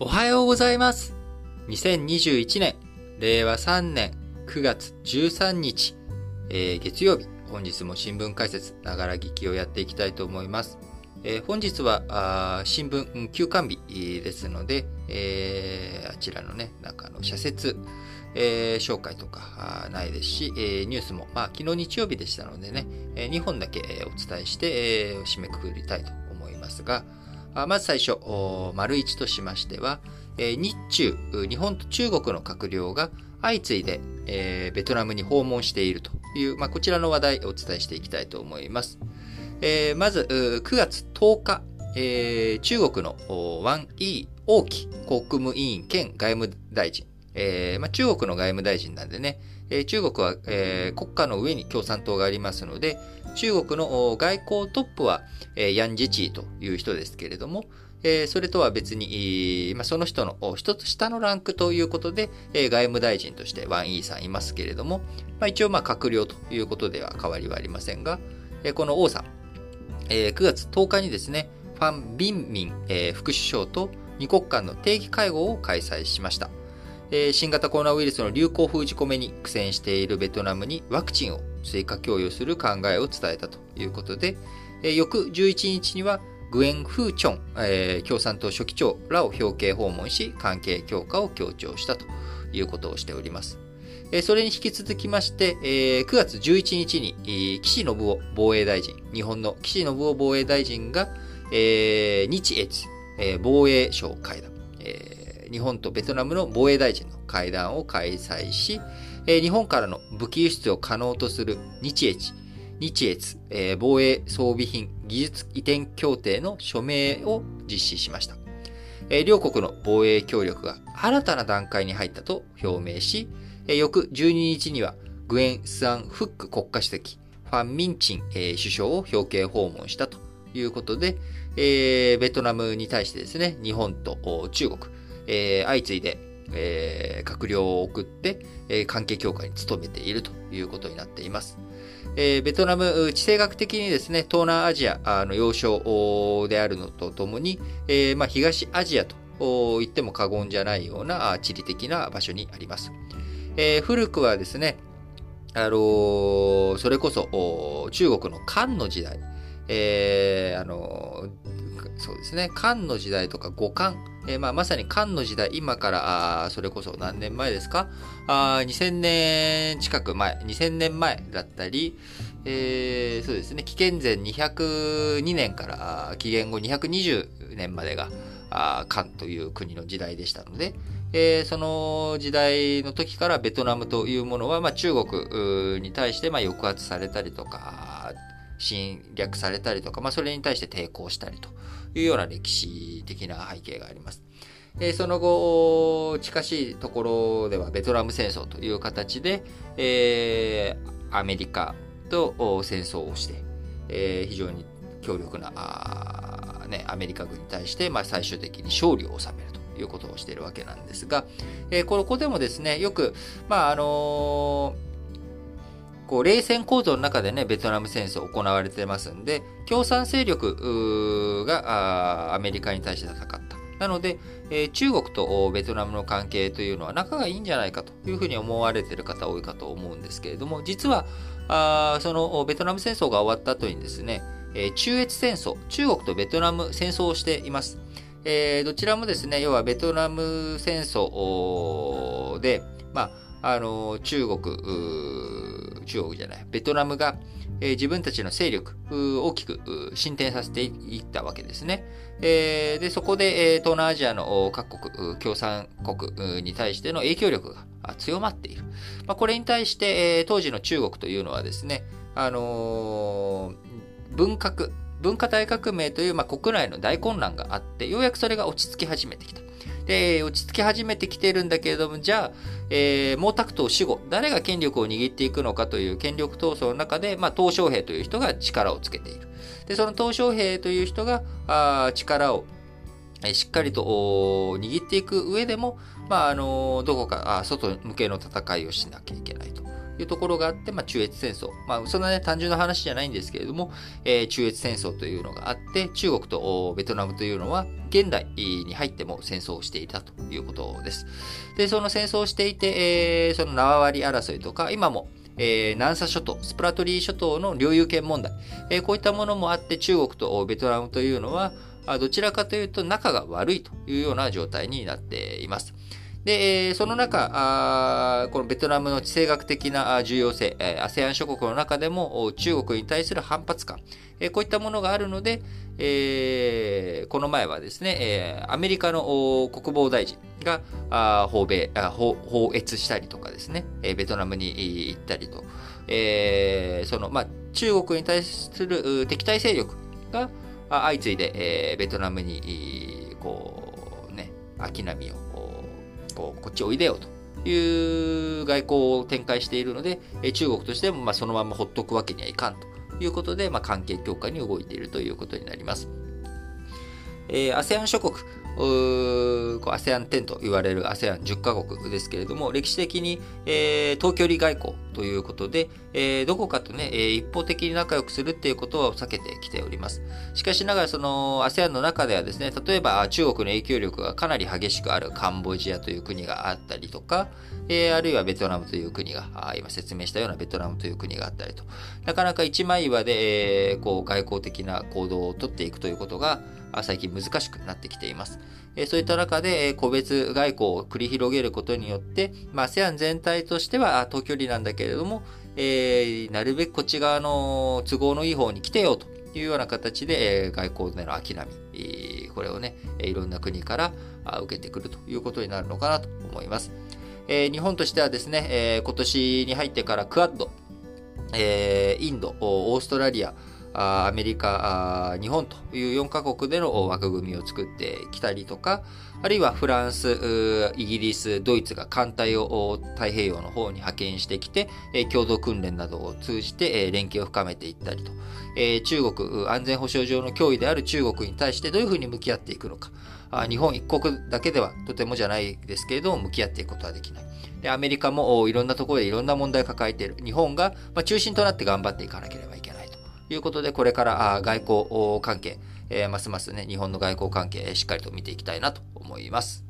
おはようございます。2021年、令和3年9月13日、えー、月曜日、本日も新聞解説、ながら聞きをやっていきたいと思います。えー、本日は新聞休刊日ですので、えー、あちらのね、なんかの社説、えー、紹介とかないですし、えー、ニュースも、まあ、昨日日曜日でしたのでね、えー、2本だけお伝えして、えー、締めくくりたいと思いますが、まず最初、丸一としましては、日中、日本と中国の閣僚が相次いで、えベトナムに訪問しているという、まあ、こちらの話題をお伝えしていきたいと思います。えー、まず、9月10日、えー、中国のワン・イー・王毅国務委員兼外務大臣、まあ、中国の外務大臣なんでね、え、中国は、え、国家の上に共産党がありますので、中国の外交トップは、え、ヤン・ジチーという人ですけれども、え、それとは別に、ま、その人の一つ下のランクということで、え、外務大臣としてワン・イーさんいますけれども、ま、一応まあ閣僚ということでは変わりはありませんが、え、この王さん、え、9月10日にですね、ファン・ビンミン、え、副首相と二国間の定期会合を開催しました。新型コロナウイルスの流行封じ込めに苦戦しているベトナムにワクチンを追加供与する考えを伝えたということで、翌11日にはグエン・フーチョン、共産党書記長らを表敬訪問し、関係強化を強調したということをしております。それに引き続きまして、9月11日に、岸信夫防衛大臣、日本の岸信夫防衛大臣が、日越、防衛省会談、日本とベトナムの防衛大臣の会談を開催し、え、日本からの武器輸出を可能とする日越、日越、えー、防衛装備品技術移転協定の署名を実施しました。えー、両国の防衛協力が新たな段階に入ったと表明し、えー、翌12日にはグエン・スアン・フック国家主席、ファン・ミンチン、えー、首相を表敬訪問したということで、えー、ベトナムに対してですね、日本と中国、えー、相次いで、えー、閣僚を送って、えー、関係強化に努めているということになっています。えー、ベトナム、地政学的にですね、東南アジアの要衝であるのとともに、えー、まあ、東アジアと言っても過言じゃないような地理的な場所にあります。えー、古くはですね、あのー、それこそ中国の漢の時代、えー、あのー、そうですね、漢の時代とか五漢、えーまあ、まさに漢の時代、今からあそれこそ何年前ですか？あ ?2000 年近く前、2000年前だったり、えー、そうですね、紀元前202年から紀元後220年までがあ漢という国の時代でしたので、えー、その時代の時からベトナムというものは、まあ、中国に対して、まあ、抑圧されたりとか、侵略されたりとか、まあ、それに対して抵抗したりというような歴史的な背景があります。えー、その後、近しいところではベトナム戦争という形で、えー、アメリカと戦争をして、えー、非常に強力なあ、ね、アメリカ軍に対して、まあ、最終的に勝利を収めるということをしているわけなんですが、えー、ここでもですね、よく、まあ、あのーこう、冷戦構造の中でね、ベトナム戦争行われてますんで、共産勢力がアメリカに対して戦った。なので、えー、中国とベトナムの関係というのは仲がいいんじゃないかというふうに思われている方多いかと思うんですけれども、実は、あそのベトナム戦争が終わった後にですね、えー、中越戦争、中国とベトナム戦争をしています。えー、どちらもですね、要はベトナム戦争で、まあ、あの、中国、中国じゃない、ベトナムが、えー、自分たちの勢力、大きく進展させていったわけですね。えー、で、そこで、えー、東南アジアの各国、共産国に対しての影響力が強まっている。まあ、これに対して、えー、当時の中国というのはですね、あのー、文革、文化大革命という、まあ、国内の大混乱があって、ようやくそれが落ち着き始めてきた。で、落ち着き始めてきてるんだけれども、じゃあ、えー、毛沢東死後、誰が権力を握っていくのかという権力闘争の中で、まあ、鄧小平という人が力をつけている。で、その鄧小平という人が、あ力をしっかりと握っていく上でも、まあ、あの、どこか、あ外向けの戦いをしなきゃいけないというところがあって、まあ、中越戦争。まあ、そんなね、単純な話じゃないんですけれども、えー、中越戦争というのがあって、中国とベトナムというのは、現代に入っても戦争をしていたということです。で、その戦争をしていて、えー、その縄張り争いとか、今も、えー、南沙諸島、スプラトリー諸島の領有権問題、えー、こういったものもあって中国とベトナムというのは、どちらかというと仲が悪いというような状態になっています。で、その中、このベトナムの地政学的な重要性、ASEAN 諸国の中でも中国に対する反発感、こういったものがあるので、この前はですね、アメリカの国防大臣が訪米、訪越したりとかですね、ベトナムに行ったりと、その、まあ、中国に対する敵対勢力が相次いで、ベトナムに、こう、ね、秋波をこうこっちおいでよという外交を展開しているので、中国としてもまそのままほっとくわけにはいかんということで、まあ、関係強化に動いているということになります。えー、ASEAN 諸国、ASEAN10 と言われる ASEAN10 カ国ですけれども、歴史的に、えー、遠距離外交ということで、えー、どこかとね、えー、一方的に仲良くするっていうことを避けてきております。しかしながら、その ASEAN の中ではですね、例えば中国の影響力がかなり激しくあるカンボジアという国があったりとか、えー、あるいはベトナムという国が、あ今説明したようなベトナムという国があったりと、なかなか一枚岩で、えー、こう外交的な行動をとっていくということが、最近難しくなってきています。そういった中で個別外交を繰り広げることによって、まあ、ASEAN 全体としては遠距離なんだけれども、えー、なるべくこっち側の都合のいい方に来てよというような形で、外交での諦み、これをね、いろんな国から受けてくるということになるのかなと思います。えー、日本としてはですね、えー、今年に入ってからクアッド、えー、インド、オーストラリア、アメリカ、日本という4カ国での枠組みを作ってきたりとか、あるいはフランス、イギリス、ドイツが艦隊を太平洋の方に派遣してきて、共同訓練などを通じて連携を深めていったりと、中国、安全保障上の脅威である中国に対してどういうふうに向き合っていくのか、日本一国だけではとてもじゃないですけれども、向き合っていくことはできない。でアメリカもいろんなところでいろんな問題を抱えている。日本が中心となって頑張っていかなければいけない。ということで、これから外交関係、え、ますますね、日本の外交関係、しっかりと見ていきたいなと思います。